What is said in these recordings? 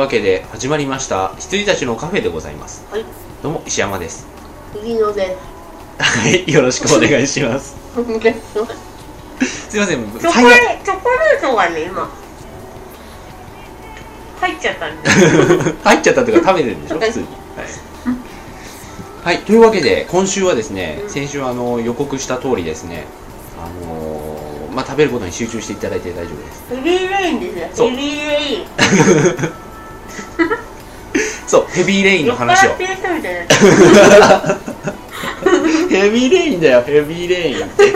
わけで始まりました羊たちのカフェでございます。はい。どうも石山です。右のではいよろしくお願いします。す。すいませんチョチョコレートがね今。入っちゃったんで。入っちゃったというか食べてるんでしょ？普通に。はい、はい、というわけで今週はですね、うん。先週あの予告した通りですねあのーまあ食べることに集中していただいて大丈夫です。ヘビーレインですよ。ヘビーレイン そうヘビーレインの話を。ヘビーレインだよヘビーレインって。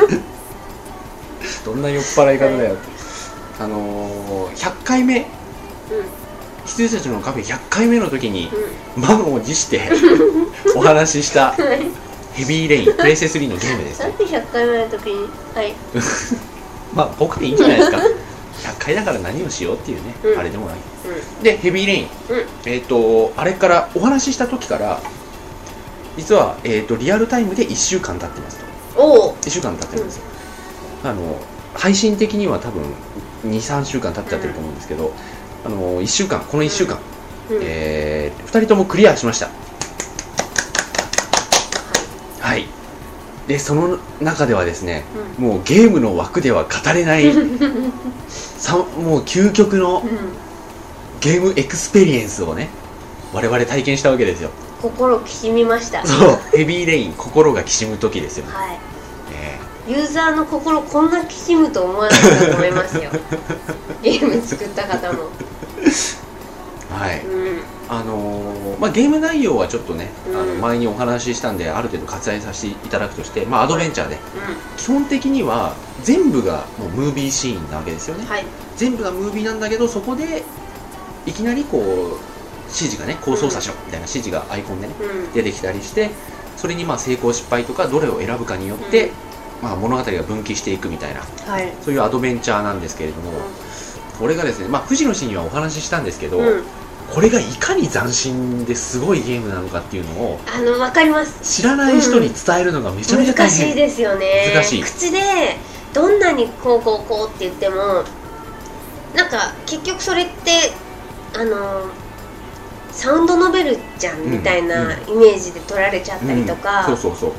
どんな酔っ払い方だよって。あのー、100回目。羊たちのカフェ100回目の時にうん。満を持して お話ししたヘビーレインプレイステ3のゲームですねなんで100回目の時にはい。まあ僕でいいんじゃないですか100回だから何をしようっていうね、うん。あれでもない。うん。でヘビーレイン。うん。えっ、とあれからお話しした時から実は、えー、とリアルタイムで1週間経ってますと。おお1週間経ってるんですよ、あの配信的には多分23週間経っちゃってると思うんですけど、あの1週間この1週間、うん。え2人ともクリアしました。はい。でその中ではですねもうゲームの枠では語れない さもう究極のゲームエクスペリエンスをね我々体験したわけですよ。心きしみました。はそう。ヘビーレイン心がきしむ時ですよ。ね、えいユーザーの心こんなきしむと思わなかったと思いますよ。ゲーム作った方も。えはい。うんあのーまあ、ゲーム内容はちょっとね、うん。あの前にお話ししたんである程度割愛させていただくとして、まあ、アドベンチャーで。う基本的には全部がもうムービーシーンなわけですよね。んはい。全部がムービーなんだけどそこでいきなりこう指示がねこう操作しろみたいな指示がアイコンでねうん。出てきたりしてそれにまあ成功失敗とかどれを選ぶかによって、うん。まあ、物語が分岐していくみたいなはい。そういうアドベンチャーなんですけれども、これがですね、まあ、富士の市にはお話ししたんですけど、うんこれがいかに斬新ですごいゲームなのかっていうのをあのわかります。知らない人に伝えるのがめちゃめちゃ大変、難しいですよね。難しい。口でどんなにこうこうこうって言ってもなんか結局それってあのサウンドノベルじゃんうんみたいなうんイメージで取られちゃったりとか、うん。そうそうそ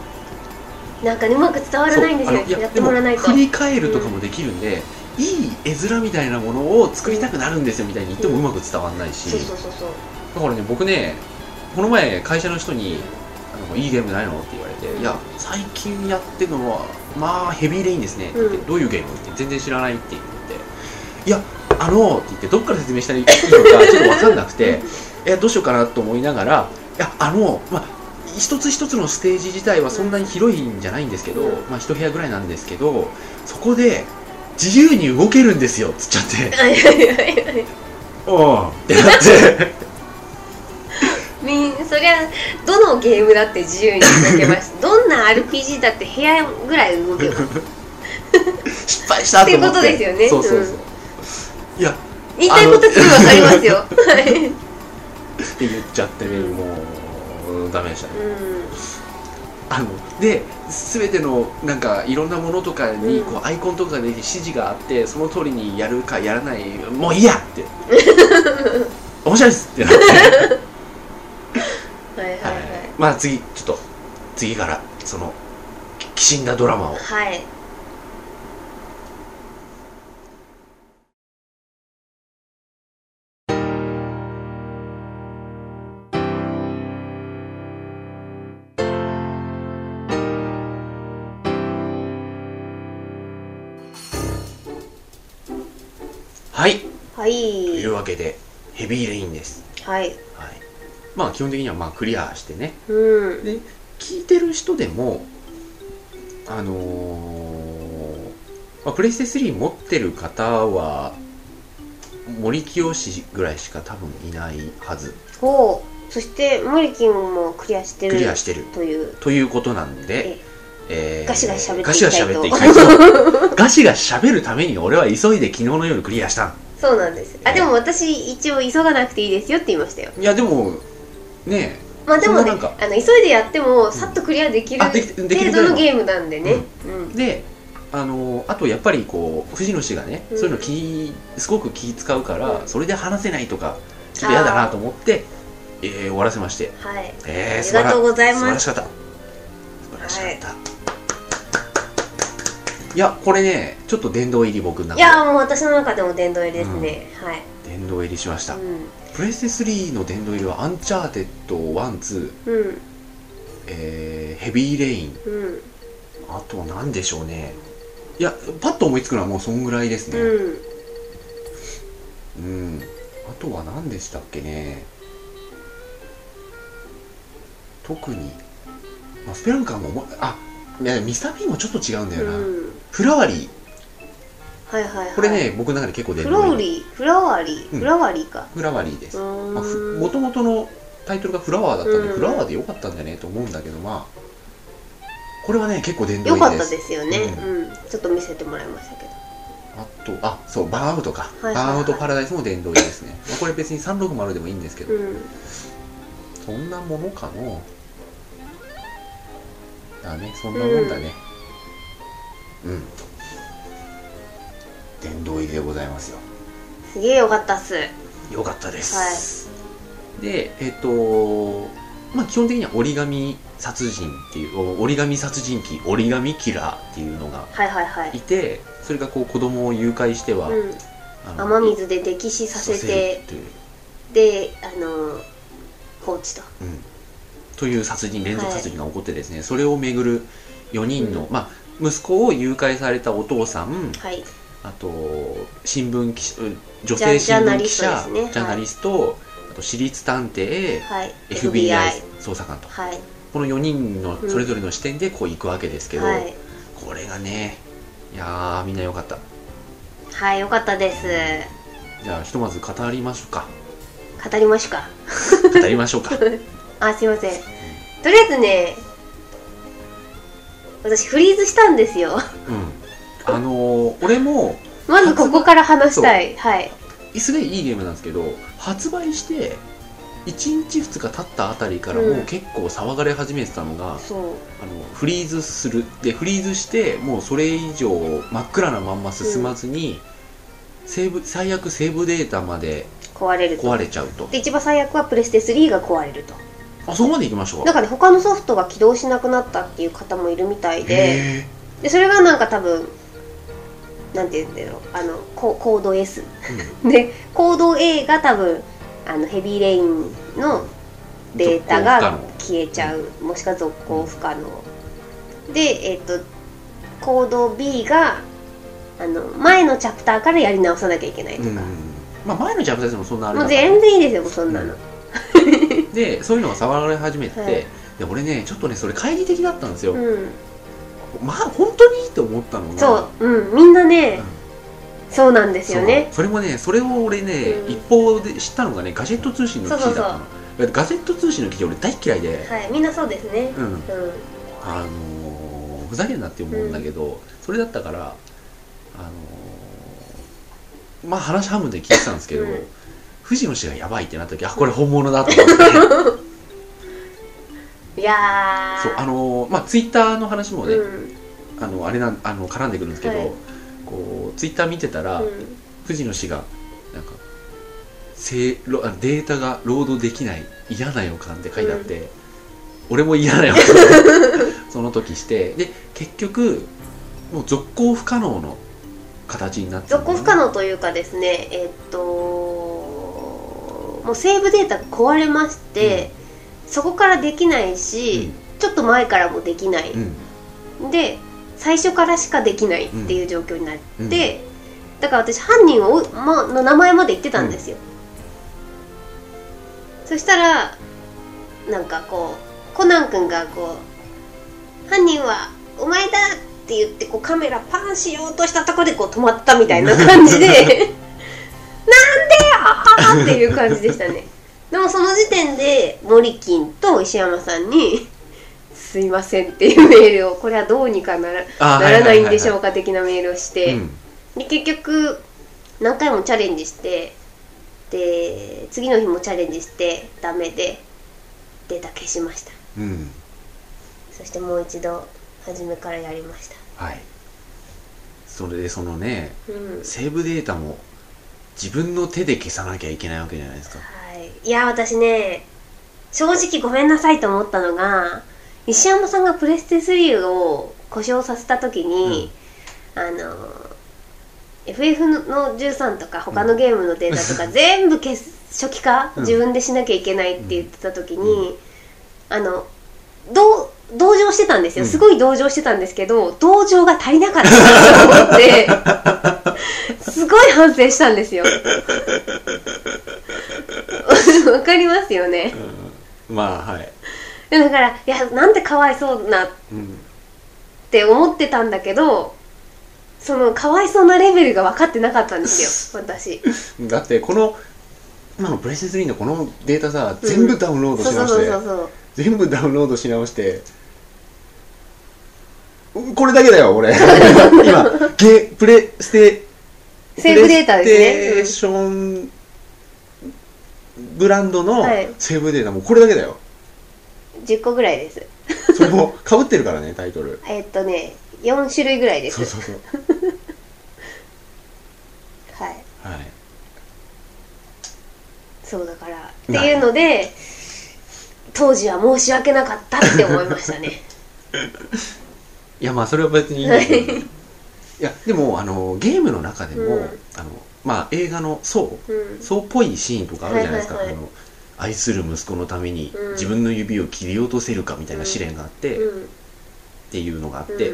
う。なんかねうまく伝わらないんですよ。やってもらわないと。振り返るとかもできるんで、いい絵面みたいなものを作りたくなるんですよみたいに言ってもうまく伝わらないし、だからね僕ねこの前会社の人に「あのいいゲームないの?」って言われて「うん。いや最近やってるのはまあヘビーレインですね」って言って、うん。どういうゲーム?」って全然知らないって言って「いやあの」って言ってどっから説明したらいいのかちょっと分かんなくて「えどうしようかな」と思いながら「いやあのまあ一つ一つのステージ自体はそんなに広いんじゃないんですけど、うんまあ一部屋ぐらいなんですけどそこで自由に動けるんですよっつっちゃって。はいはいはいはい「うん」ってなって。みんそりゃどのゲームだって自由に動けます。どんな RPG だって部屋ぐらい動けば失敗したと思って。ことですよね。そうそうそう、いや言いたいことすぐわかりますよ。はい、って言っちゃってもうダメでしたね、うんあので全てのなんかいろんなものとかにうん。こうアイコンとかで指示があってその通りにやるかやらないもういいやって。面白いですってなって、はいはいはい。まあ次ちょっと次からそのききしんだドラマを。はいはい。はといいうわけでヘビーレインです。はい。はい。まあ基本的にはまあクリアしてね。うん。で聞いてる人でもあのーまあ、プレイステ3持ってる方は森清ぐらいしか多分いないはず。ほう。そして森キンもクリアしてる。クリアしてる。という。ということなんで、えーガシガシ喋っていガシガシ喋っていきたいと。ガシガシ喋るために俺は急いで昨日の夜クリアしたんそうなんです。あでも私一応急がなくていいですよって言いましたよ。いやでもねまあでもねあの急いでやってもさっとクリアできるあできできる程度の。ゲームなんでね。うん。であのあとやっぱりこう藤野氏がね、うん。そういうの気すごく気使うから、うん。それで話せないとかちょっと嫌だなと思って、えー終わらせまして。はい。えー、ありがとうございます。素晴らしかった。素晴らしかった、い、やこれねちょっと殿堂入り僕の中で。いやもう私の中でも殿堂入りですね、はい、殿堂入りしました、うプレステ3の殿堂入りはアンチャーテッド12、んうん。えーヘビーレイン。うん。あと何でしょうね。いやパッと思いつくのはもうそんぐらいですね。うん。うん、あとは何でしたっけね。特に、まあ、スペランカーも思いあいやミスター P もちょっと違うんだよな、うん。フラワリー。はいはいはい。これね、僕の中で結構フ出ロー。リーフラワリー。うん。フラワリーか。フラワリーです。もともとのタイトルがフラワーだったんで、うん。フラワーでよかったんじゃねと思うんだけどまあこれはね結構殿堂よかったですですよね、ううん。ちょっと見せてもらいましたけど。あとあそうバーンアウトか、はいはいはい。バーンアウトパラダイスも殿堂入りですね、まあ、これ別に360でもいいんですけど、うん。そんなものかのだね。そんなもんだね。うん、殿堂入りでございますよ。すげえよかったっす。よかったです、でえっ、とまあ基本的には折り紙殺人っていうお折り紙殺人鬼折り紙キラーっていうのがはいはいはい。いてそれがこう子供を誘拐しては、うん。あの雨水で溺死させさせてるっていう。であの放置と。うん、という殺人連続殺人が起こってですね、それをめぐる4人の、うん。まあ、息子を誘拐されたお父さんはい。あと新聞記者女性新聞記者ジャーナリストですね。ジャーナリスト、あと私立探偵、はい。FBI 捜査官と。はい。この4人のうん。それぞれの視点でこう行くわけですけど、はい。これがねいやーみんなよかった。はいよかったです。じゃあひとまず語りましょうか。語りましょうか。語りましょうか あすいません。とりあえずね私フリーズしたんですよ。うん。あのー俺も まずここから話したい。はい。すごいいいゲームなんですけど発売して1日2日経ったあたりからもうん。う結構騒がれ始めてたのが、そう。あのフリーズする。でフリーズしてもうそれ以上真っ暗なまんま進まずに、セーブ最悪セーブデータまで壊れると。壊れちゃうと。で一番最悪はプレステ3が壊れるとあそこまで行きましょう。なんかね他のソフトが起動しなくなったっていう方もいるみたいでへでそれがなんか多分なんて言うんだろうあのココード S ーでコード A が多分あのヘビーレインのデータが消えちゃう。もしくは続行不可能。でえっ、とコード B があの前のチャプターからやり直さなきゃいけないとか、うんまあ前のジャンプサイズもそんなあれもう全然いいですよそんなの、でそういうのが騒がれ始めて、はい。で俺ねちょっとねそれ懐疑的だったんですよ、うん。まあ本当にいいと思ったのがそう、うん、みんなね、そうなんですよね。それもねそれを俺ね、うん。一方で知ったのがねガジェット通信の記事だったの。そうガジェット通信の記事俺大っ嫌いで、はいみんなそうですね。うん。うん。あのーふざけんなって思うんだけど、それだったからあのーまあ話半分で聞いてたんですけど、うん藤野氏がやばいってなった時あこれ本物だと思って。いやー。そうあのーまあツイッターの話もね、うん。あのあれなんあの絡んでくるんですけど、はい。こうツイッター見てたら、うん。藤野氏がなんかせデータがロードできない嫌な予感って書いてあって、俺も嫌な予感。その時してで結局もう続行不可能の形になってた続行不可能というかですねえっともうセーブデータが壊れまして、そこからできないし、ちょっと前からもできない、うん。で最初からしかできないっていう状況になって、うん。だから私犯人を、ま、の名前まで言ってたんですよ、そしたらなんかこうコナン君がこう「犯人はお前だ!」って言ってこうカメラパンしようとしたところでこう止まったみたいな感じで なんでよーっていう感じでしたね。でもその時点でモリキンと石山さんに「すいません」っていうメールをこれはどうにかならならないんでしょはうか的なメールをして、いはいはいで結局何回もチャレンジしてで次の日もチャレンジしてダメでデータ消しました。うん、うん。そしてもう一度初めからやりました。はい。それでそのねうん。セーブデータも自分の手で消さなきゃいけないわけじゃないですか。はい、いや私ね正直ごめんなさいと思ったのが石山さんがプレステ3を故障させた時に、あの FF の13とか他のゲームのデータとか全部消す初期化、うん。自分でしなきゃいけないって言ってた時に、あのどう同情してたんですよ、うん。すごい同情してたんですけど同情が足りなかったなと思って すごい反省したんですよ。わかりますよね。うん。まあはい、だからいやなんてかわいそうなっうん、て思ってたんだけどそのかわいそうなレベルが分かってなかったんですよ 私。だってこの今のプレステ3のこのデータさ、うん全部ダウンロードし直して全部ダウンロードし直してうこれだけだよ俺。今ゲプレステセーブデータですね。プレイステーションブランドのはいセーブデータもうこれだけだよ。10個ぐらいです。それもかぶってるからねタイトル。えっとね4種類ぐらいです。そうそうそう。はい。はい。そうだからっていうので当時は申し訳なかったって思いましたね。いやまあそれは別にいいんだけどいやでもあのゲームの中でも、うん。あのまあ映画の「そううん。そうっぽいシーンとかあるじゃないですか、はいはいはい。あの愛する息子のためにうん。自分の指を切り落とせるかみたいな試練があって、っうん。ていうのがあって、う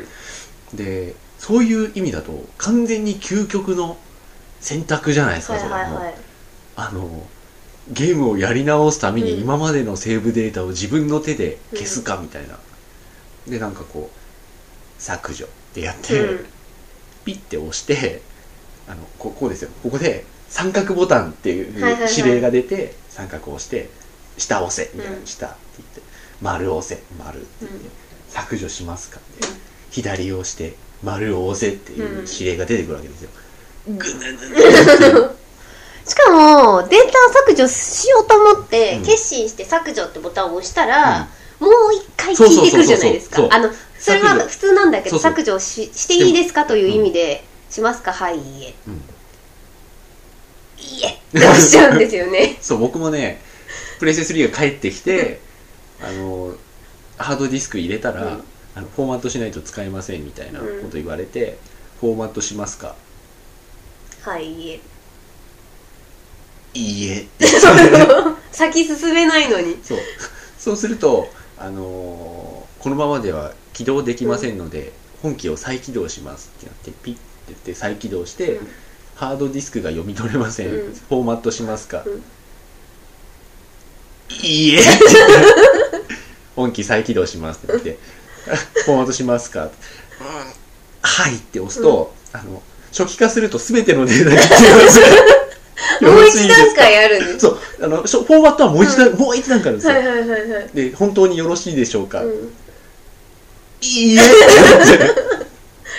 ん。でそういう意味だと完全に究極の選択じゃないですか、はいそれもはい。はいあのゲームをやり直すためにうん今までのセーブデータを自分の手で消すかみたいな、でなんかこう削除ってやって、うんピッて押してあのここうですよ。ここで三角ボタンっていうはいはいはい。指令が出て、三角を押して下押せみたいな、うん。下って言って丸押せ丸って言って、うん。削除しますかって、うん。左を押して丸を押せっていううん。指令が出てくるわけですよ、ぐぬぬぬしかもデータを削除しようと思って、うん。決心して削除ってボタンを押したら、もう一回聞いてくるじゃないですか。あのそれは普通なんだけど削除ししていいですかという意味で、しますか？はいいいえ。うん。いいえ。って押しちゃうんですよね。そう僕もねプレイステ3が帰ってきてあのハードディスク入れたら、うん。あのフォーマットしないと使えませんみたいなこと言われて、フォーマットしますか？はいいいえ。いいえ。っ て先進めないのに。そう。そうすると、あのーこのままでは起動できませんので、本機を再起動しますってなってピッて言って再起動して、うん。ハードディスクが読み取れません、うん。フォーマットしますか、うん。いいえ。本機再起動しますって言ってフォーマットしますか、うん、はいって押すと、あの初期化すると全てのデータが消えます。もう一段階あるんですそう。あのフォーマットはもう一段、もう一段階あるんですよ、はいはいはいはい、で本当によろしいでしょうか、うん、いいえ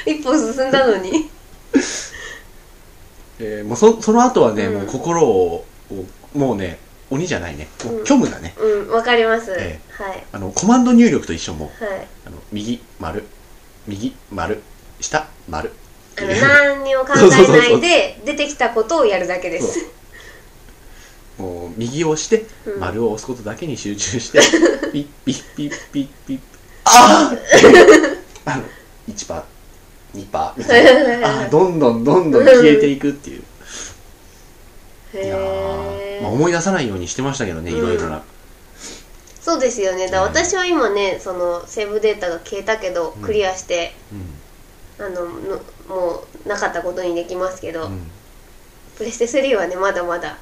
一歩進んだのに。えーもうそその後はね、うん。もう心ををもうね鬼じゃないね。もううん。虚無だね、うんわかります、えはい。あのコマンド入力と一緒も。はい。あの右丸。右丸。下丸。あの何にも考えないで出てきたことをやるだけです。もう右を押してうん。丸を押すことだけに集中して、ピッピッピッピッピッあああの1パー2パーみたいな。あーどんどんどんどん消えていくっていう。いやまあ、え思い出さないようにしてましたけどね、うん。いろいろな。そうですよね。だ私は今ねそのセーブデータが消えたけどうん。クリアして、うあののもうなかったことにできますけど、ん。プレステ3はねまだまだ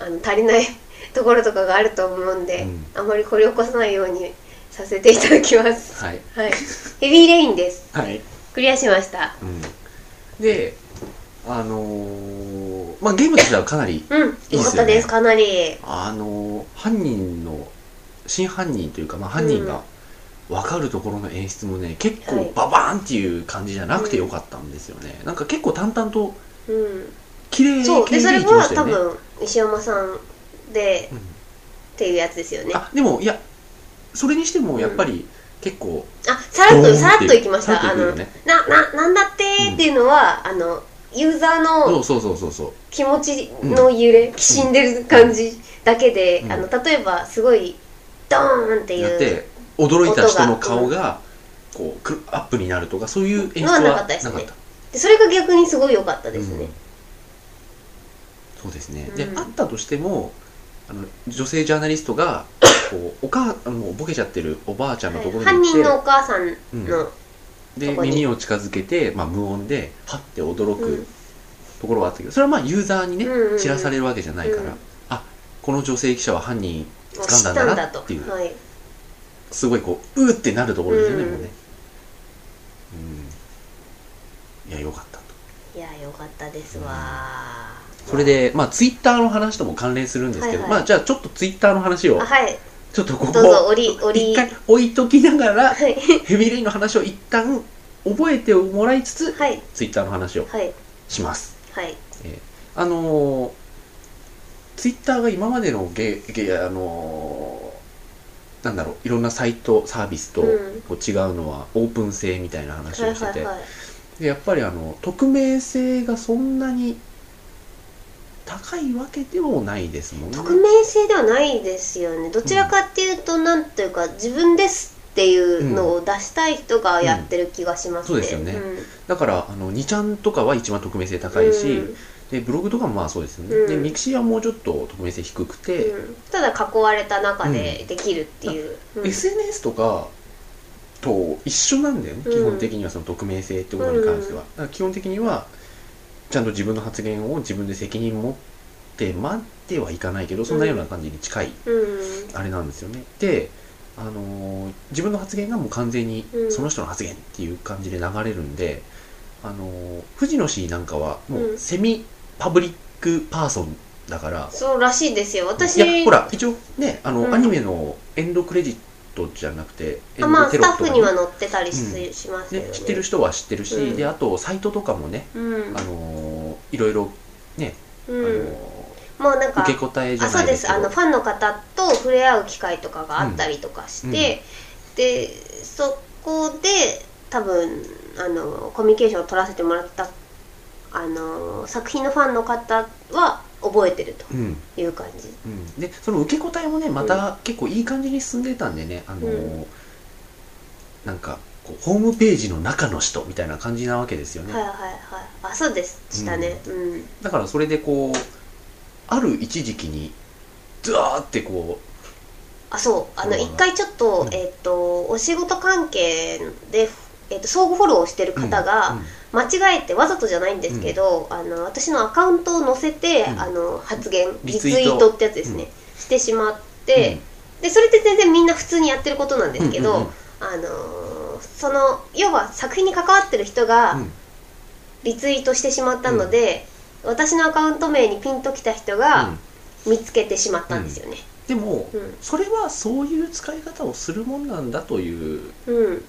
あの足りない ところとかがあると思うんで、うん。あまりこれを起こさないようにさせていただきます。はい。はい。ヘビーレインです。はい、クリアしました。うん、であのーまあゲームとしてはかなりうん。いいっすよね。よかったです。かなり。あのー犯人の真犯人というか、まあ、犯人が分かるところの演出もね結はい。構ババーンっていう感じじゃなくてよかったんですよね、なんか結構淡々とうん。綺麗そう。でそれ綺麗にいきまは多したよね。分石山さんでうん。っていうやつですよね。あでもいやそれにしてもやっぱり、結構あさらっとさらっといきましさたあのなななんだってっていうのは、あのユーザーのそうそうそうそうそう。気持ちの揺れ、きしんでる感じだけで、うん。あの例えばすごいドーンっていうて驚いた人の顔がこうクアップになるとかそういう演出はなかったですね。でそれが逆にすごい良かったですね、うん。そうですね、うん。であったとしてもあの女性ジャーナリストが こうお母あのボケちゃってるおばあちゃんのところに行って、犯人のお母さんの、でそこに。耳を近づけて、まあ、無音ではって驚うん。くところはあったけどそれはまあユーザーにね、うんうんうん。知らされるわけじゃないから、うん。あこの女性記者は犯人を掴んだんだなっていう。はい、すごいこううーってなるところですよね、うん。もうね。うん。いやよかったと。いや良かったですわ、それでまあツイッターの話とも関連するんですけど、はいはい。まあじゃあちょっとツイッターの話をあはい。ちょっとここど一回置いときながらはい。ヘビーレインの話を一旦覚えてもらいつつはい。ツイッターの話をはい。します。はい。あのー、ツイッターが今までのゲゲあのーなんだろういろんなサイトサービスと違うのはオープン性みたいな話はいをしてて、でやっぱりあの匿名性がそんなに高いわけでもないですもんね。匿名性ではないですよね。どちらかっていうと、なんというか自分ですっていうのを出したい人がやってる気がしますね、うん。そうですよね。んだからあの2ちゃんとかは一番匿名性高いし、うん。でブログとかもまあそうですよね、うん。でミクシーはもうちょっと匿名性低くて、うん。ただ囲われた中でできるっていう、うん。SNS とかと一緒なんだよね、うん。基本的にはその匿名性ってことに関しては、基本的にはちゃんと自分の発言を自分で責任持って待ってはいかないけどそんなような感じに近い、うん。あれなんですよね。であのー自分の発言がもう完全にうん。その人の発言っていう感じで流れるんで、あのー藤野氏なんかはもううん。セミパブリックパーソンだから、そうらしいですよ。私いやほら一応ねあの、うん。アニメのエンドクレジットじゃなくてまドあスタッフにはね載ってたりし,、うん。しますよね。で知ってる人は知ってるし、うん。であとサイトとかもね、うん。あのーいろいろね、うん。あのもうなんかー受け答えじゃあそうですないですけど。あのファンの方と触れ合う機会とかがあったりとかして、でそこで多分あのコミュニケーションを取らせてもらったあの作品のファンの方は覚えてるうん。という感じ。うん、でその受け答えもねまた結構いい感じに進んでたんでね、あのーうんなんかこうホームページの中の人みたいな感じなわけですよね、はいはいはい。あそうでしたね。うん、だからそれでこうある一時期にズワーってこあそう。あのうん一回ちょっと,、うん。えっとお仕事関係で、えっと相互フォローをしてるう方が、うん間違えてわざとじゃないんですけど、あの私のアカウントを載せて、うん。あの発言リリツイートってやつですね、してしまって、でそれって全然みんな普通にやってることなんですけど、うんうんうん。あのーその要は作品に関わってる人がうん。リツイートしてしまったので、私のアカウント名にピンときた人が見つけてしまったんですよね。でもうん。それはそういう使い方をするもんなんだといううん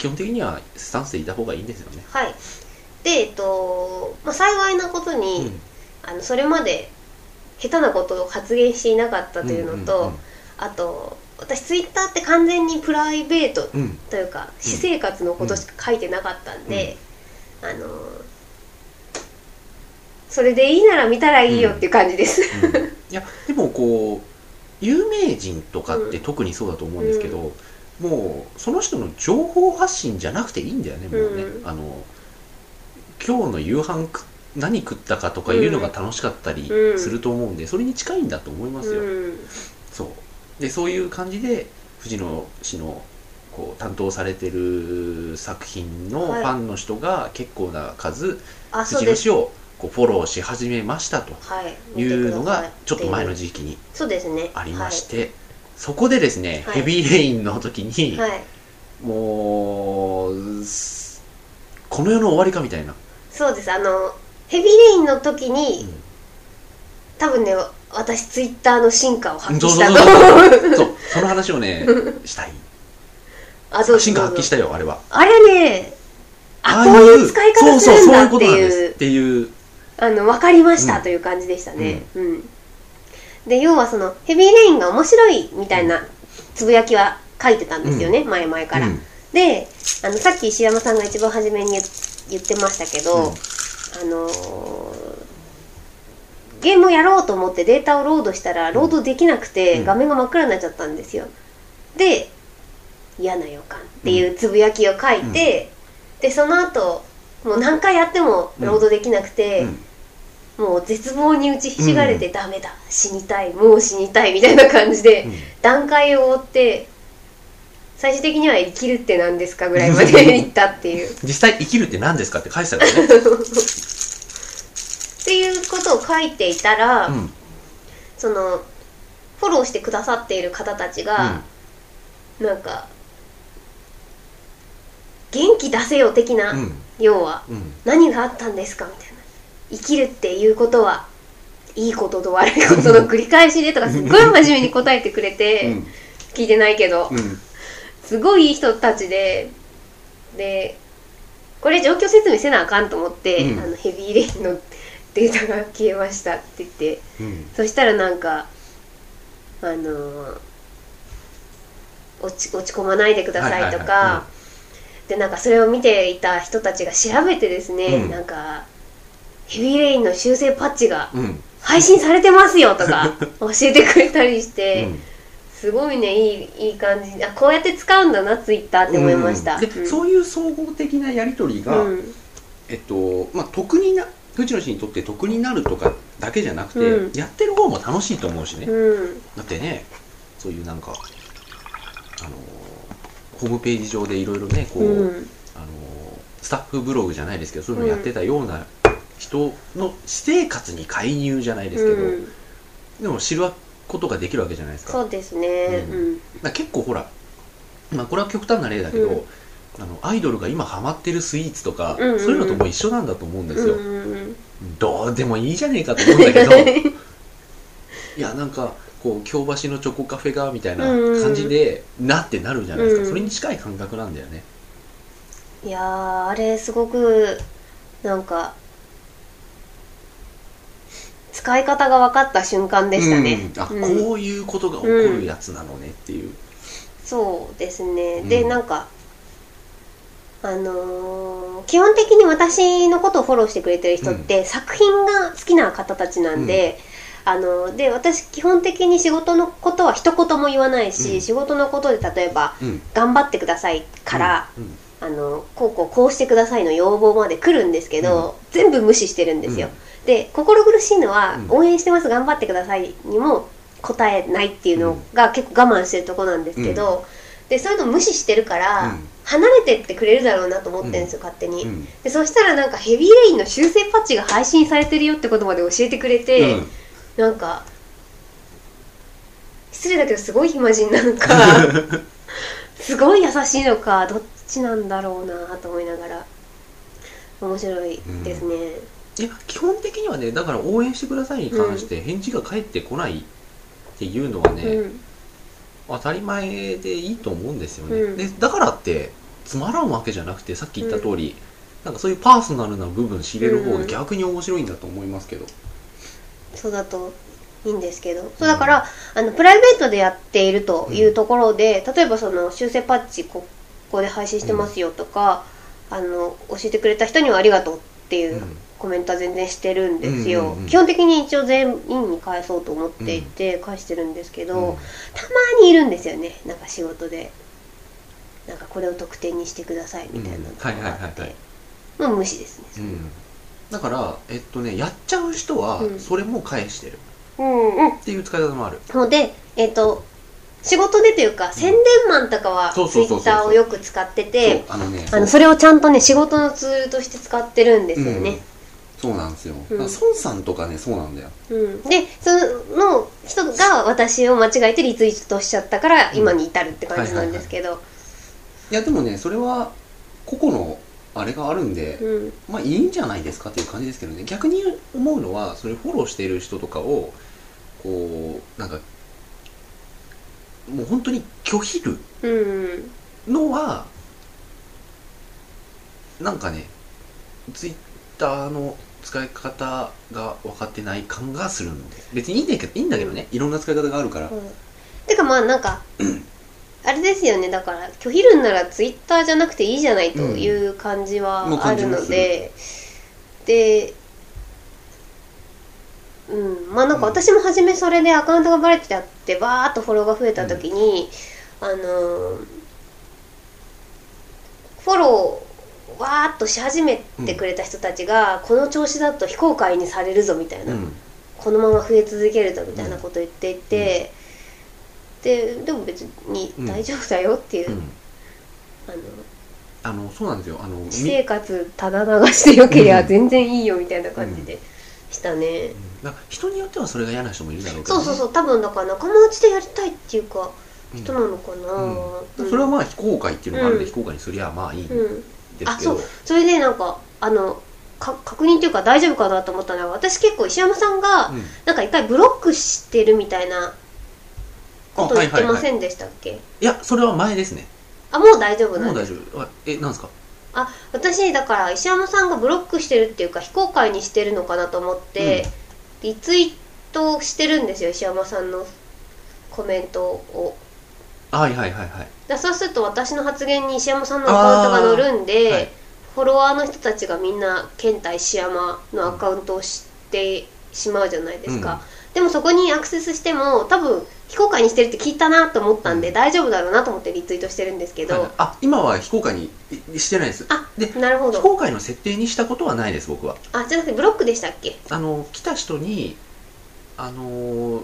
基本的にはスタンスでいた方がいいんですよね、はい。でえっと、まあ、幸いなことに、うん。あのそれまで下手なことを発言していなかったというのと、うんあと私ツイッターって完全にプライベートうん。うんというか私生活のことしか書いてなかったんで、あのそれでいいなら見たらいいよっていう感じです、うん。いやでもこう有名人とかって特にそうだと思うんですけど、もうその人の情報発信じゃなくていいんだよねもうね、うんあの今日の夕飯く何食ったかとかいうのが楽しかったりうん。すると思うんで、それに近いんだと思いますよ、うん。そう。でそういう感じで藤野氏のこう担当されてる作品のフはい。ァンの人が結構な数、あそうです。藤野氏をこうフォローし始めましたとはい。い。うのがちょっと前の時期にそうですね。ありまして、そこでですね、はい。ヘビーレインの時に、はい、はいもうすこの世の終わりかみたいな、そうです。あのヘビーレインの時に、多分ね私ツイッターの進化を発揮したと思う。そう。その話をね したい。あどうぞ。進化発揮したよあれは。あれねああこういう使い方するんだってそうそうそういうことなんですいうっていう。あの分かりましうんたという感じでしたね。うん、で要はそのヘビーレインが面白いみたいなつぶやきは書いてたんですよね、前々から、うん。であのさっき石山さんが一番初めに言言ってましたけど、うん。あのーゲームをやろうと思ってデータをロードしたらロードできなくてうん。画面が真っ暗になっちゃったんですよ。で嫌な予感っていうつぶやきを書いて、でその後もう何回やってもロードできなくて、もう絶望に打ちひしがれて、ダメだ。死にたい。もう死にたいみたいな感じで、うん。段階を追って最終的には生きるって何ですかぐらいまで いったっていう。実際生きるって何ですかって返したからね、っていうことを書いていたら、うん。そのフォローしてくださっている方たちが、なんか元気出せよ的な、うん。要はうん。何があったんですかみたいな生きるっていうことはいいことと悪いことの繰り返しでとかすっごい真面目に答えてくれて、聞いてないけど、うん。すごいいい人たちででこれ状況説明せなあかんと思って、うん。あのヘビーレインのデータが消えましたって言ってうん。そしたらなんかあのー落ち落ち込まないでくださいとか、でなんかそれを見ていた人たちが調べてですね、うん。なんかヘビーレインの修正パッチがうん。配信されてますよとか 教えてくれたりして、うん。すごいねいいいい感じ。あこうやって使うんだなツイッターって思いました、うん。でうん。そういう総合的なやり取りが、うん。えっとまあ得にな藤野氏にとって得になるとかだけじゃなくて、うん。やってる方も楽しいと思うしね、うん。だってねそういうなんかあのホームページ上でいろいろねこう、うん。あのスタッフブログじゃないですけどそういうのやってたような人の私生活に介入じゃないですけど、うん。でも知ることができるわけじゃないですか。そうですね。ううん。結構ほら、まあ、これは極端な例だけど、うん。あのアイドルが今ハマってるスイーツとか、うんうんうん。そういうのとも一緒なんだと思うんですよ、うんうんどうでもいいじゃねえかと思うんだけど。いやなんかこう京橋のチョコカフェがみたいな感じで、なってなるじゃないですか、うん。それに近い感覚なんだよね。いやーあれすごくなんか使い方が分かった瞬間でしたね、うん。あ、うん。こういうことが起こるやつなのねっていう、そうですね、うん。でなんかあのー基本的に私のことをフォローしてくれてる人って、作品が好きな方たちなんで、あので私基本的に仕事のことは一言も言わないし、うん。仕事のことで例えばうん。頑張ってくださいから、うん。あのこうこうこうしてくださいの要望まで来るんですけど、全部無視してるんですよ、で心苦しいのは、うん。応援してます頑張ってくださいにも答えないっていうのが結構我慢してるとこなんですけど、でそういうの無視してるから、うん。離れてってくれるだろうなと思ってるんですよ、勝手に、うん。でそしたらなんかヘビーレインの修正パッチが配信されてるよってことまで教えてくれて、うん。なんか失礼だけどすごい暇人なのか すごい優しいのかどっちなんだろうなと思いながら面白いですね、いや基本的にはねだから応援してくださいに関して返事が返ってこないっていうのはね、うん。当たり前でいいと思うんですよね、うん。でだからってつまらんわけじゃなくてさっき言った通り、なんかそういうパーソナルな部分知れる方が逆に面白いんだと思いますけど、そうだといいんですけど。そうだから、あのプライベートでやっているというところで、例えばその修正パッチここで配信してますよとか、あの教えてくれた人にはありがとうっていううんコメントは全然してるんですよ、うんうんうん。基本的に一応全員に返そうと思っていて返してるんですけど、うん。たまにいるんですよね。なんか仕事で。なんかこれを特典にしてくださいみたいなのがあうん。はいはいはいってはい。もう無視ですねうん。だからえっとねやっちゃう人はうん。それも返してる。うんうん。っていう使い方もある、のでえっ、と仕事でというか宣伝マンとかはツイッターをよく使っててそうあのねあのそれをちゃんとね仕事のツールとして使ってるんですよね、そうなんですよ、うん。孫さんとかねそうなんだよ。うん、でその人が私を間違えてリツイートしちゃったから今に至るって感じなんですけど。いやでもねそれは個々のあれがあるんで、うん。まあいいんじゃないですかっていう感じですけどね。逆に思うのはそれフォローしている人とかをこうなんかもう本当に拒否るうん。のはなんかねツイッターの使い方が分かってない感がするんで。別にいいんだけどいいんだけどね。いろんな使い方があるから、うん。てかまあなんかあ あれですよね。だから拒否るんならツイッターじゃなくていいじゃないという感じはある感じますので、でうん。まあなんか私も初めそれでアカウントがバレてちゃってバーっとフォローが増えた時に、あのーフォローわーっとし始めてくれた人たちが、この調子だと非公開にされるぞみたいな、うん。このまま増え続けるとみたいなこと言っていて、ででも別にうん。大丈夫だよっていう、うん。あのあのそうなんですよ。あのみ私生活ただ流してよけりゃうん。全然いいよみたいな感じでしたね、うん。なんか人によってはそれが嫌な人もいるだろうけど、ね、そうそうそう。多分だから仲間内でやりたいっていうかうん人なのかな、うん。それはまあ非公開っていうのがあるんで、うん。非公開にすりゃまあいい。んうんですけど、あそうそれでなんかあのか確認というか大丈夫かなと思ったのは私結構石山さんがうん。なんか一回ブロックしてるみたいなこと言ってませんんでしたっけ、いやそれは前ですね。あもう大丈夫なもう大んです丈夫。あえなんですか？あ私だから石山さんがブロックしてるっていうか非公開にしてるのかなと思って、リツイートしてるんですよ石山さんのコメントをはいはいはいはい。だそうすると私の発言に石山さんのアカウントが載るんで、はい。フォロワーの人たちがみんな健太石山のアカウントを知ってしまうじゃないですか、でもそこにアクセスしても多分非公開にしてるって聞いたなと思ったんで、うん。大丈夫だろうなと思ってリツイートしてるんですけど、はい。あ今は非公開にいしてないです。あでなるほど。非公開の設定にしたことはないです僕は。あじゃなくてブロックでしたっけ？あの来た人にあの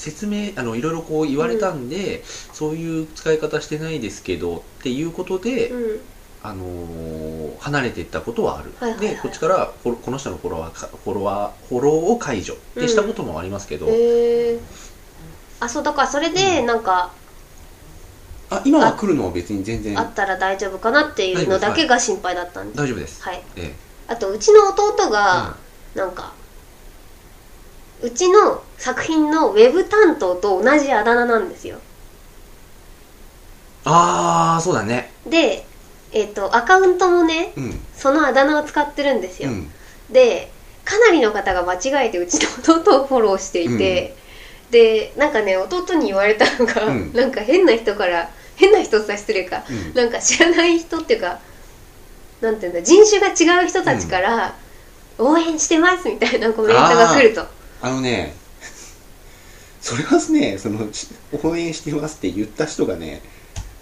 説明あのいろいろこう言われたんで、そういう使い方してないですけどっていうことで、うん。あのー離れていったことはある、はいはいはい。でこっちからこの人のフォロワーかフォロワーフォローを解除ってしたこともありますけど、へえあそうだからそれでうん。なんかあ今は来るのは別に全然。あったら大丈夫かなっていうのだけが心配だったんで。す大丈夫です、はい。えあとうちの弟えがなんかうちの作品のウェブ担当と同じあだ名なんですよ。ああそうだね。でえっ、とアカウントもねうん。そのあだ名を使ってるんですよ、うん。でかなりの方が間違えてうちの弟をフォローしていて、でなんかね弟に言われたのが、うん。なんか変な人から変な人って言ったら失礼かうん。なんか知らない人っていうかなんていうんだ人種が違う人たちから、応援してますみたいなコメントが来るとあのね それはねそのし応援してますって言った人がね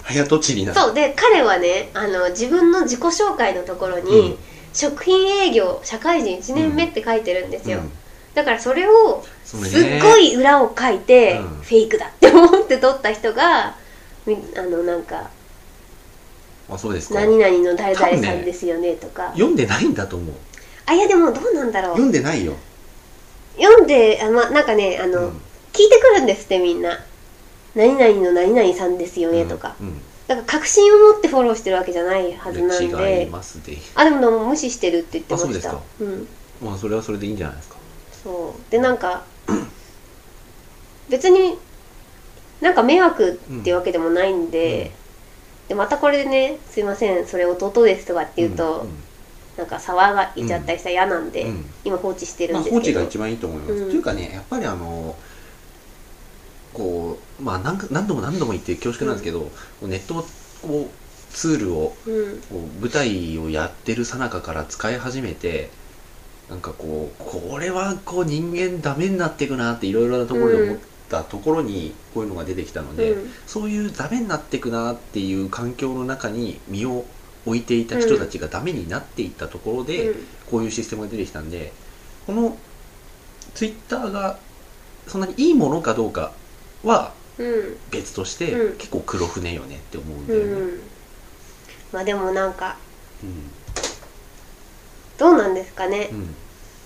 早とちりなの。そうで彼はねあの自分の自己紹介のところに、うん。食品営業社会人1年目って書いてるんですよ、うん。だからそれをすっごい裏を書いて、うん。フェイクだって思って撮った人がみあのなんか「あそうですか。何々の誰々さんですよね」とか、読んでないんだと思う。あいやでもどうなんだろう。読んでないよ、読んであ、ま、なんかねあの、うん。聞いてくるんですってみんな「何々の何々さんですよね」とか、うんだから確信を持ってフォローしてるわけじゃないはずなん違いでますで。あでもでも無視してるって言ってました。あそうですか。うん。まあそれはそれでいいんじゃないですか。そう。でなんか 別になんか迷惑っていうわけでもないんで、でまたこれでね「すいませんそれ弟です」とかって言うと、んなんか騒がいちゃったりしたら嫌なんで、うん。今放置してるまあ、んですけど、放置が一番いいと思います、うん。というかねやっぱりあのこうまあ何か何度も何度も言って恐縮なんですけど、ネットをこうツールを舞台をやってるさなかから使い始めてなんかこうこれはこう人間ダメになっていくなっていろいろなところで思ったところにこういうのが出てきたので、うん。そういうダメになっていくなっていう環境の中に身を置いていた人たちがダメになっていったところで、うん。こういうシステムが出てきたんでこのツイッターがそんなにいいものかどうかはうん。別として、うん。結構黒船よねって思うんだうよね。ん。まあでもなんかうん。どうなんですかね。う、ん。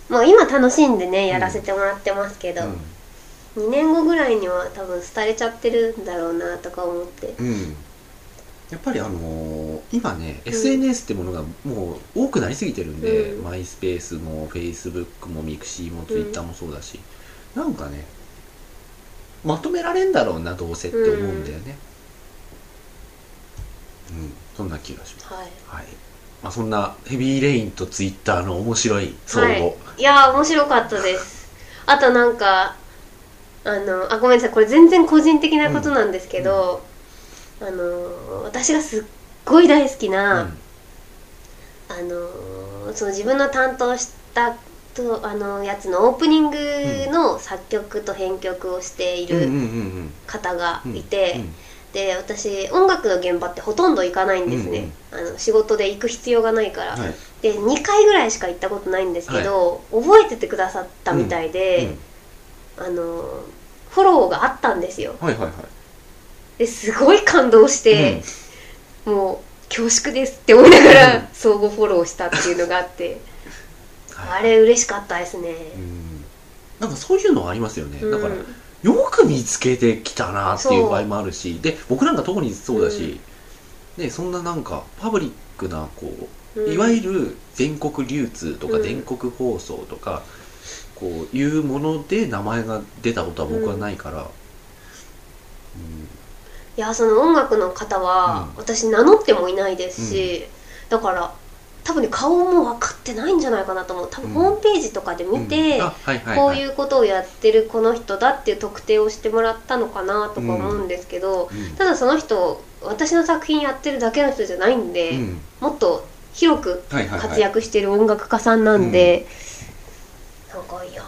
まあ今楽しんでねやらせてもらってますけど、うん。2年後ぐらいには多分廃れちゃってるんだろうなとか思って。うんやっぱりあのー今ね、うん。SNS ってものがもう多くなりすぎてるんで、うん。マイスペースもフェイスブックもミクシーもツイッターもそうだし、なんかねまとめられんだろうなどうせって思うんだよね。うん、そんな気がします。はい。はい、まあ、そんなヘビーレインとツイッターの面白い相互、はい、いやー面白かったです。あとなんかあのあごめんなさい。これ全然個人的なことなんですけど、あのー私がすっごい大好きうな、ん。あのーその自分の担当したとあのやつのオープニングの作曲と編曲をしているうんうんうん方がうん。いて、うん。で私音楽の現場ってほとんど行かないんですね、あの仕事で行く必要がないから、はい。で2回ぐらいしか行ったことないんですけど、覚えててくださったみたいで、あのフォローがあったんですよ。うんはいはいはいですごい感動して、もう恐縮ですって思いながうん。ら相互フォローしたっていうのがあって、はい。あれ嬉しかったですね、うん。なんかそういうのはありますよね、うん。だからよく見つけてきたなっていう場合もあるしで僕なんか特にそうだし、ね、そんななんかパブリックなこううん。いわゆる全国流通とかうん。全国放送とか、こういうもので名前が出たことは僕はないから、いやその音楽の方は、うん。私名乗ってもいないですし、だから多分ね顔も分かってないんじゃないかなと思う。多分うん。ホームページとかでうん。見て、こうはい。いうことをやってるこの人だっていう特定をしてもらったのかなとか思うんですけど、うん。ただその人私の作品やってるだけの人じゃないんで、うん。もっと広く活躍してる音楽家さんなんで、なんかいや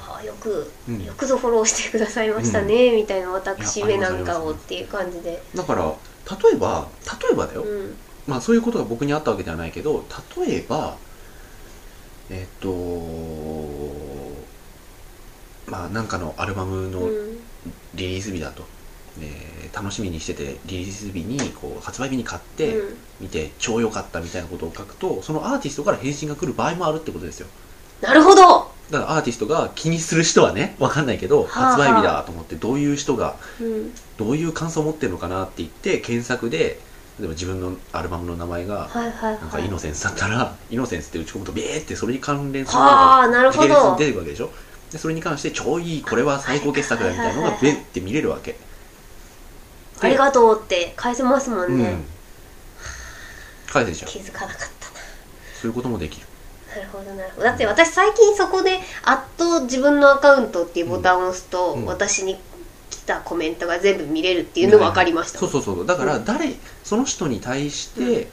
く、うん。よくぞフォローしてくださいましたね、みたいな私いや目なんかをっていう感じで、だから例えば例えばだよ、うん。まあそういうことが僕にあったわけではないけど例えばえっとまあなんかのアルバムのうん。リリース日だと、で楽しみにしててリリース日にこう発売日に買ってうん。見て超良かったみたいなことを書くとそのアーティストから返信が来る場合もあるってことですよ。なるほどだからアーティストが気にする人はねわかんないけどはあはあ発売日だと思ってどういう人がうん。どういう感想を持ってるのかなって言って検索で例えば自分のアルバムの名前がなんかはい。イノセンスだったら、イノセンスって打ち込むとビーってそれに関連するはあなるほど。系列に出てくるわけでしょ？でそれに関して超いいこれは最高傑作だみたいなのがベッて見れるわけ。ありがとうって返せますもんね、うん。返せちゃう。気づかなかったな。そういうこともできるなるほどなるほど。だって私最近そこで「アット自分のアカウント」っていうボタンを押すと、うん。私に来たコメントが全部見れるっていうの分かりました、そうそうそう。だから誰、その人に対して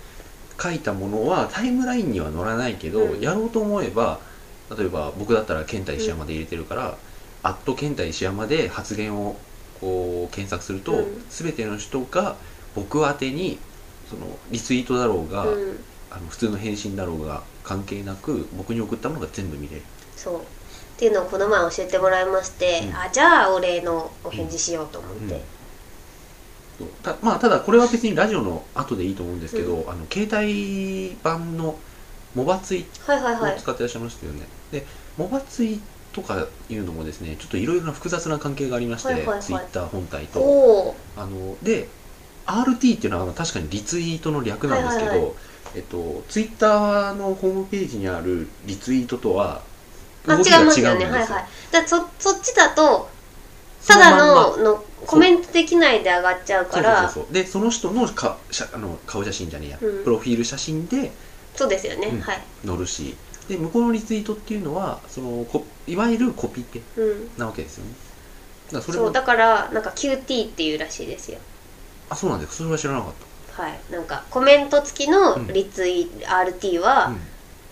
書いたものはタイムラインには載らないけど、うん。やろうと思えば例えば僕だったら健太石山で入れてるから、アット健太石山で発言をこう検索すると、うん。全ての人が僕宛てにそのリツイートだろうが、うん。あの普通の返信だろうが関係なく僕に送ったものが全部見れる。そう。っていうのをこの前教えてもらいまして、うん。あじゃあお礼のお返事しようと思って、そう。たまあただこれは別にラジオの後でいいと思うんですけど、あの携帯版のモバツイはいはいはい。を使ってらっしゃいましたよね、でモバツイとかいうのもですねちょっといろいろな複雑な関係がありまして、はいはいはい。ツイッター本体と。あので RT っていうのは確かにリツイートの略なんですけど、はいはいはえっと、ツイッターのホームページにあるリツイートとはあ違い動きが違うんでますよ。ねはいはい。だそそっちだとただののコメントできないで上がっちゃうそうそうからそうそう。でその人のかしゃあの顔写真じゃねえや、うん。プロフィール写真でそうですよね、うん。はい、載るし。で向こうのリツイートっていうのはそのこいわゆるコピペうん、なわけですよね。だからそれもそうだからなんか QT っていうらしいですよ。あそうなんですか。それは知らなかっはい。なんかコメント付きのリツイ、RT は、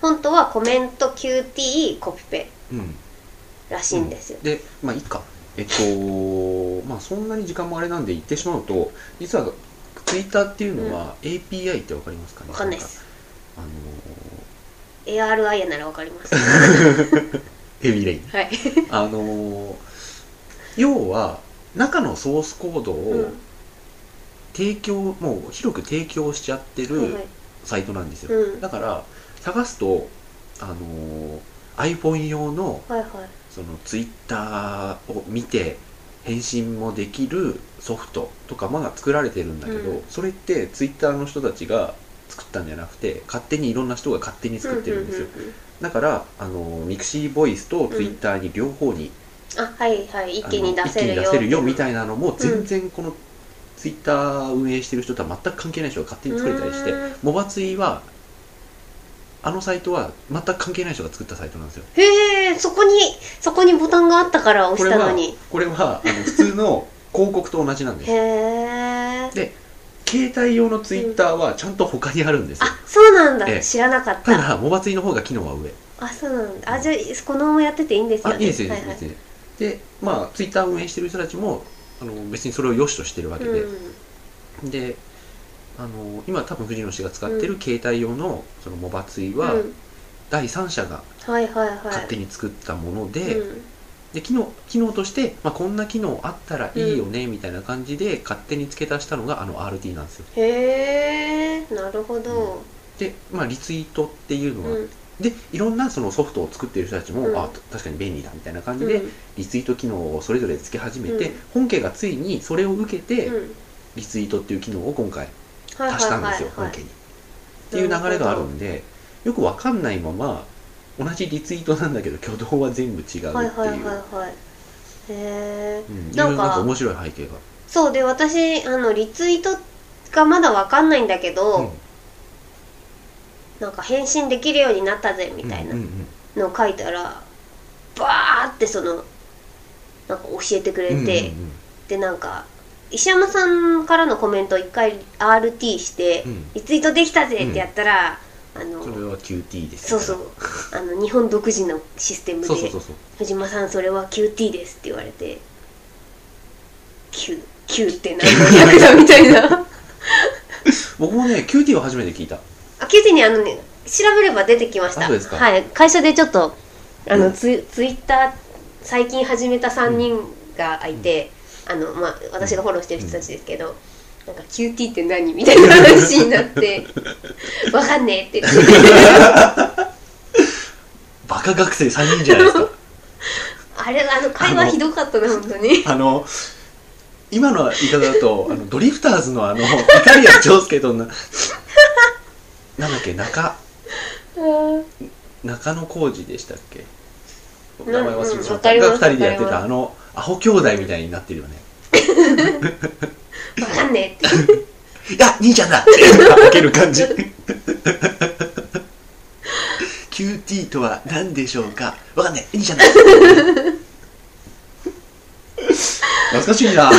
た本当はコメント QT コピペうん、うん、らしいんですよ、でまあいいか。えっと まあそんなに時間もあれなんで言ってしまうと実はツイッターっていうのは API ってわかりますかね？わかんないです。あの ARI やならわかります。ーヘビーレインはい、あのー要は中のソースコードをうん提供、もう広く提供しちゃってはいはい。るサイトなんですよ、うん。だから探すとあのー iPhone 用のはいはい。その Twitter を見て返信もできるソフトとかまが作られてるんだけど、うん。それって Twitter の人たちが作ったんじゃなくて勝手にいろんな人が勝手に作ってるんですよ、うんうんうんうん。だからあのミクシーボイスと Twitter に両方に、あはいはい。一気に出せるよみいたいなのも全然この Twitter 運営してる人とは全く関係ない人が勝手に作れたりしてうん。モバツイはあのサイトは全く関係ない人が作ったサイトなんですよ。へえそこにそこにボタンがあったから押したのに。これはあの 普通の広告と同じなんです。へえで携帯用のツイッターはちゃんと他にあるんですよ、あそうなんだ、ええ。知らなかった。ただモバツイの方が機能は上。あそうなんだ。あじゃあこのままやってていいんですよね。あいいですよ、はいはい。でまあツイッター運営してる人たちもあの別にそれを良しとしてるわけで、うん。であの今多分藤野氏が使ってる携帯用のそのモバツイは、うん。第三者が勝手に作ったもので,、うん。で機能機能として、まあ、こんな機能あったらいいよねみたいな感じで勝手に付け足したのがあの RT なんですよ。へえなるほど、で、まあ、リツイートっていうのが、うんでいろんなそのソフトを作ってる人たちも、うん。あ確かに便利だみたいな感じで、うん。リツイート機能をそれぞれ付け始めて、うん。本家がついにそれを受けて、うん。リツイートっていう機能を今回はい足したんですよ、本家に。っていう流れがあるんでよくわかんないまま同じリツイートなんだけど挙動は全部違うっていう、はいはいはいはい。へえうん、なんかいうなんか面白い背景が。そうで私あのリツイートがまだわかんないんだけど、うんなんか返信できるようになったぜみたいなのを書いたらバーってそのなんか教えてくれて、でなんか石山さんからのコメントを一回 RT して、うん。リツイートできたぜってやったら、あのそれは QT ですそうそう。あの日本独自のシステムでそうそうそうそう藤間さんそれは QT です」って言われて「Q, Q って何の略だ」みたいな。僕もね QT を初めて聞いたあ QT にあのね調べれば出てきました。あそうですか。はい。会社でちょっとあの、ツツイッター最近始めた3人がいて、あのまあ私がフォローしてる人たちですけど、なんか QT って何？みたいな話になって わかんねえって。言ってバカ学生3人じゃないですか。あれあの会話ひどかったな本当に。あの 今の言い方だとあのドリフターズのあのイタリアン長介とななんだっけ中中野浩二でしたっけ？うん名前忘れてしまった、わかりますが2人でやってたあのアホ兄弟みたいになってるよね。わかんねえって。いや兄ちゃんだ！って開ける感じ。QT とは何でしょうか？わかんない兄ちゃんだ！懐かしいな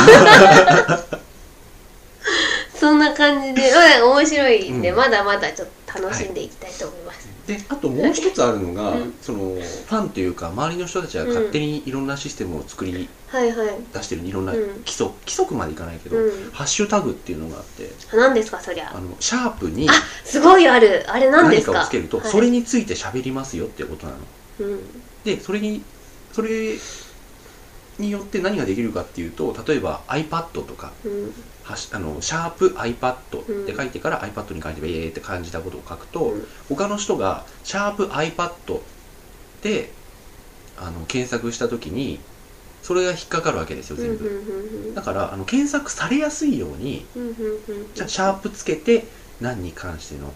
そんな感じで、ま あ、面白いんで、うん。まだまだちょっと楽しんでいきたいと思います、であともう一つあるのが、うんそのファンというか周りの人たちが勝手にいろんなシステムを作りはいはい。出してるいろんなうん。規則、規則までいかないけど、うん。ハッシュタグっていうのがあって何ですかそりゃ。あのシャープにあすごいある。あれ何で何すか？かをつけると、はい。それについて喋りますよっていうことなの。うん。でそれにそれによって何ができるかっていうと例えば iPad とかうんはしあのシャープ iPad って書いてから、iPad に書いてえーって感じたことを書くと、うん。他の人がシャープ iPad であの検索した時にそれが引っかかるわけですよ全部、うんだからあの検索されやすいようにじゃあシャープつけて何に関しての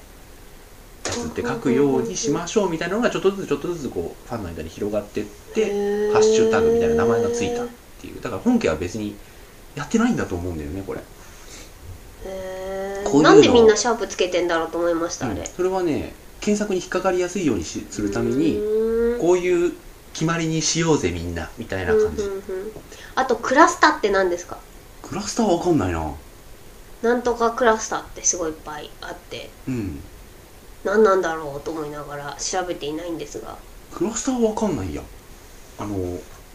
やつって書くようにしましょうみたいなのがちょっとずつちょっとずつこうファンの間に広がってってハッシュタグみたいな名前がついたっていう。だから本家は別にやってないんだと思うんだよねこれ、へういうの。なんでみんなシャープつけてんだろうと思いましたあれ、うんそれはね検索に引っかかりやすいようにしするためにうーん。こういう決まりにしようぜみんなみたいな感じ、うんうんうんあとクラスタって何ですか？クラスターわかんないな。なんとかクラスタってすごいいっぱいあって。うん。何なんだろうと思いながら調べていないんですが。クラスターはわかんないや。あの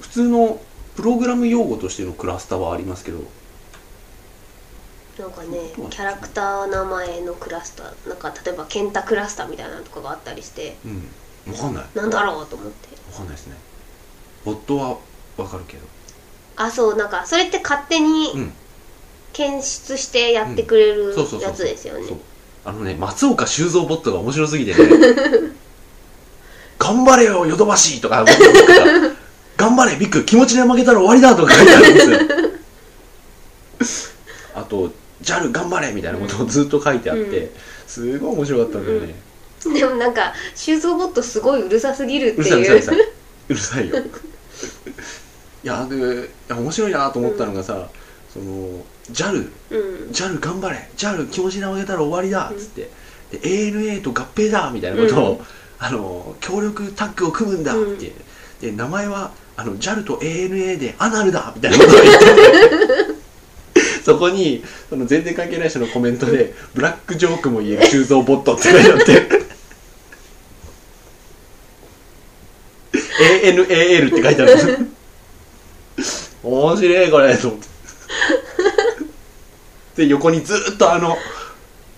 普通のプログラム用語としてのクラスターはありますけど。なんかねキャラクター名前のクラスターなんか例えばケンタクラスターみたいなのとかがあったりしてうん。わかんない。なんだろうと思って。わかんないですね。ボットはわかるけど。あそうなんかそれって勝手にうん。検出してやってくれるそうそうそうやつですよね。そう。あのね松岡修造ボットが面白すぎてね。頑張れよヨドバシとかビッグが頑張れビッグ。気持ちで負けたら終わりだとか書いてあるんですよ。あと JAL 頑張れみたいなことをずっと書いてあって、うん。すごい面白かったんだよね、でもなんか修造ボットすごいうるさすぎるってう。るさいうるさいうるさいうるさいよ。いやで面白いなと思ったのがさ、その JAL うん。JAL 頑張れ。JAL 気持ちで負けたら終わりだっつって、で ANA と合併だみたいなことを、うん。あの協力タッグを組むんだって、で名前はあの JAL と ANA でアナルだみたいなことを言ってて。そこにその全然関係ない人のコメントで「ブラックジョークも言える修造ボット」って書いてあって。ANAL って書いてある。んです面白いこれ。と思ってで横にずっとあの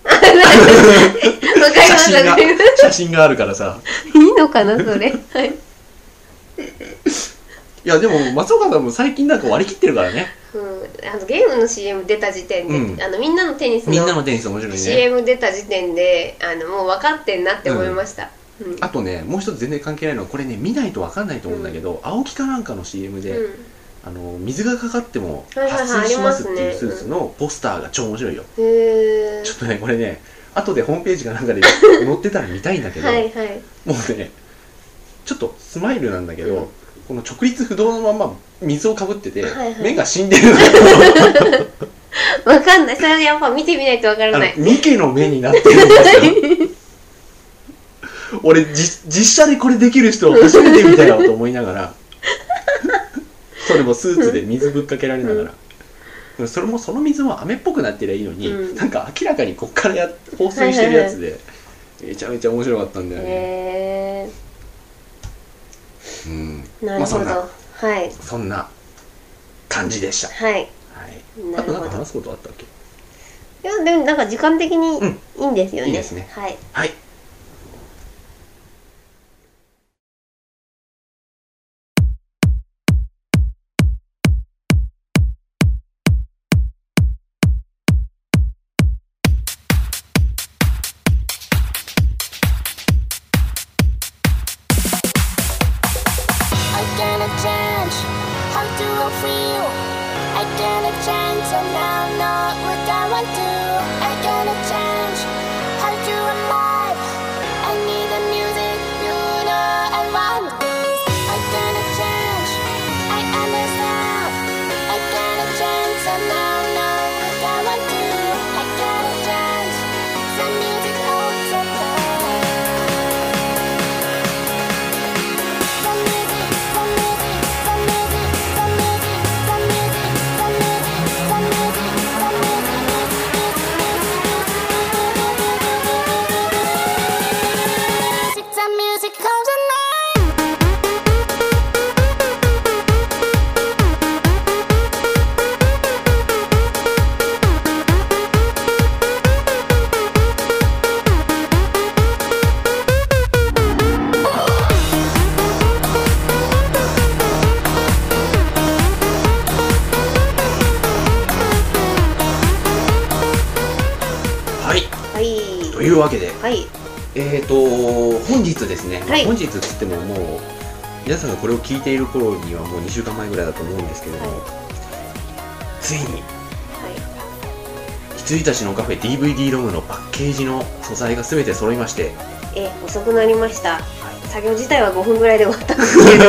写真が写真があるからさ。すいいのかなそれ。はいいやでも松岡さんも最近なんか割り切ってるからね。うん、あのゲームの CM 出た時点で、うん。あのみんなのテニスのみんなのテニス面白いね。CM 出た時点であのもう分かってんなって思いました、うん。あとねもう一つ全然関係ないのはこれね見ないと分かんないと思うんだけど、青木かなんかの CM で、うん。あの水がかかってもはいはいはい発水しますっていうスーツのポスターが超面白いよ、へえちょっとねこれね後でホームページかなんかで 載ってたら見たいんだけど、はいはい。もうねちょっとスマイルなんだけど、うんこの直立不動のまま水をかぶってて、はいはい。目が死んでるのよ。分かんない。それはやっぱ見てみないと分からあのないミケの目になってるんですよ。俺じ実写でこれできる人初めて見たよと思いながら それもスーツで水ぶっかけられながら、それもその水も飴っぽくなってりゃいいのに、うん。なんか明らかにこっからや放水してるやつで、めちゃめちゃ面白かったんだよね、へうん。えなるほど、まあそんな。はい。そんな感じでした、はい。はい、あとなるほど。なんか話すことあったっけ？いやでもなんか時間的にうん。いいんですよね、いいですね。はい。はい「本日ですね、まあはい。本日っつってももう皆さんがこれを聞いている頃にはもう2週間前ぐらいだと思うんですけれども、ついにはい。羊たちのカフェ DVD ロムのパッケージの素材が全て揃いましてえ遅くなりました。作業自体は5分ぐらいで終わったんですけど。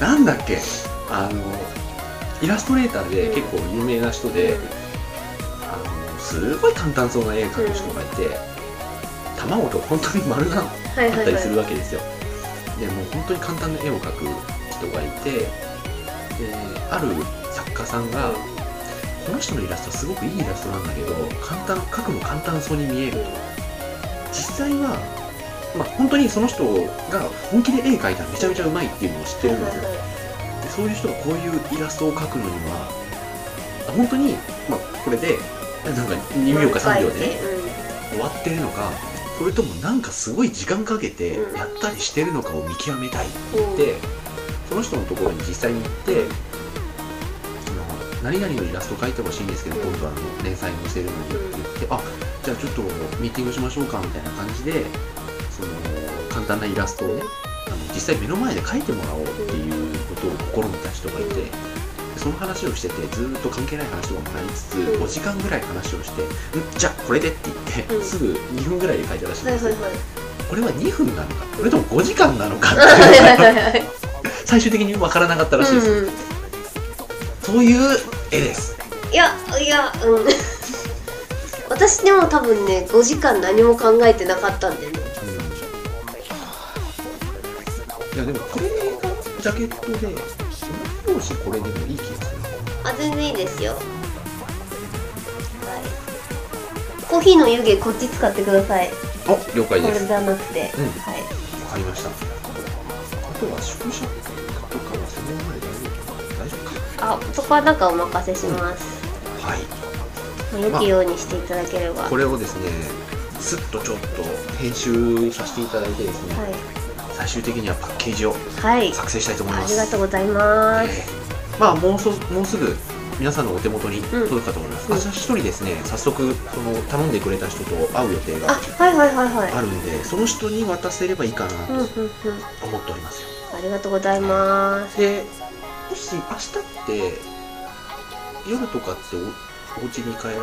なんだっけ？あのイラストレーターでうん。結構有名な人で、あのすごい簡単そうな絵描く人がいて、卵と本当に丸があったりするはわけですよ、でもう本当に簡単な絵を描く人がいてである作家さんが、この人のイラストすごくいいイラストなんだけど簡単描くの簡単そうに見えると。実際は、まあ、本当にその人が本気で絵描いたらめちゃめちゃうまいっていうのを知ってるんですよ、でそういう人がこういうイラストを描くのにはあ本当に、まあ、これでなんか2秒か3秒でね終わってるのかそれともなんかすごい時間かけてうん。やったりしてるのかを見極めたいってうん。言って、その人のところに実際に行って、何々のイラスト描いてほしいんですけど、うん。今度あの連載に載せるのにって言って、あじゃあちょっとミーティングしましょうかみたいな感じでその簡単なイラストをねあの実際目の前で描いてもらおうっていうことを試みた人がいて、でその話をしててずーっと関係ない話とかもなりつつ、うん。5時間ぐらい話をして「んじゃあこれで」って言って、うん。すぐ2分ぐらいで書いたらしいんですよ、これは2分なのか？それとも5時間なのかってはいいう最終的に分からなかったらしいです、うんそういう絵です。いやいやうん。私でも多分ね5時間何も考えてなかったんでね。いやでもこれがジャケットで少しこれでもいい気がするあ全然いいですよ。はい。コーヒーの湯気こっち使ってください。あ了解こでれすじゃなくて、うん。はい。わかりました。あとは宿舎とかはその前で大丈夫かあそこはなんかお任せします、大丈はい良きようにしていただければ、これをですねすっとちょっと編集させていただいてですね、はい。最終的にはパッケージをはい、はい、作成したいと思いあます。りがとうございます、えーまあもうそもうすぐ皆さんのお手元に届くかと思います、うん。私一人ですね早速その頼んでくれた人と会う予定あがはいはいはいはい。あるんでその人に渡せればいいかなとうんうんうん。思っております。よ、ありがとうございます。でもし明日って夜とかっておお家に帰られ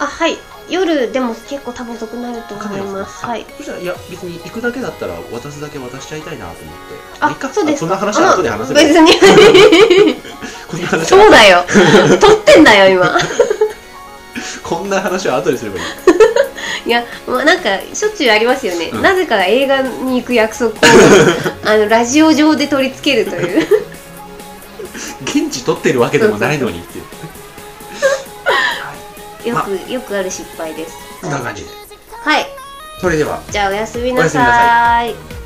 あはい夜でも結構多分遅くなると思います。あはい。そしたらいや別に行くだけだったら渡すだけ渡しちゃいたいなと思ってあいいかそうですそんな話は後で話せばいい。別に。こんな話そうはだよ。撮ってんだよ今。こんな話は後ですればいい。いや、まあ、なんかしょっちゅうありますよね、うん。なぜか映画に行く約束を あのラジオ上で取り付けるという。現地取ってるわけでもないのにっていうよく、よくある失敗です。こんな感じで。はい。それでは。じゃあおやすみなおやすみなさい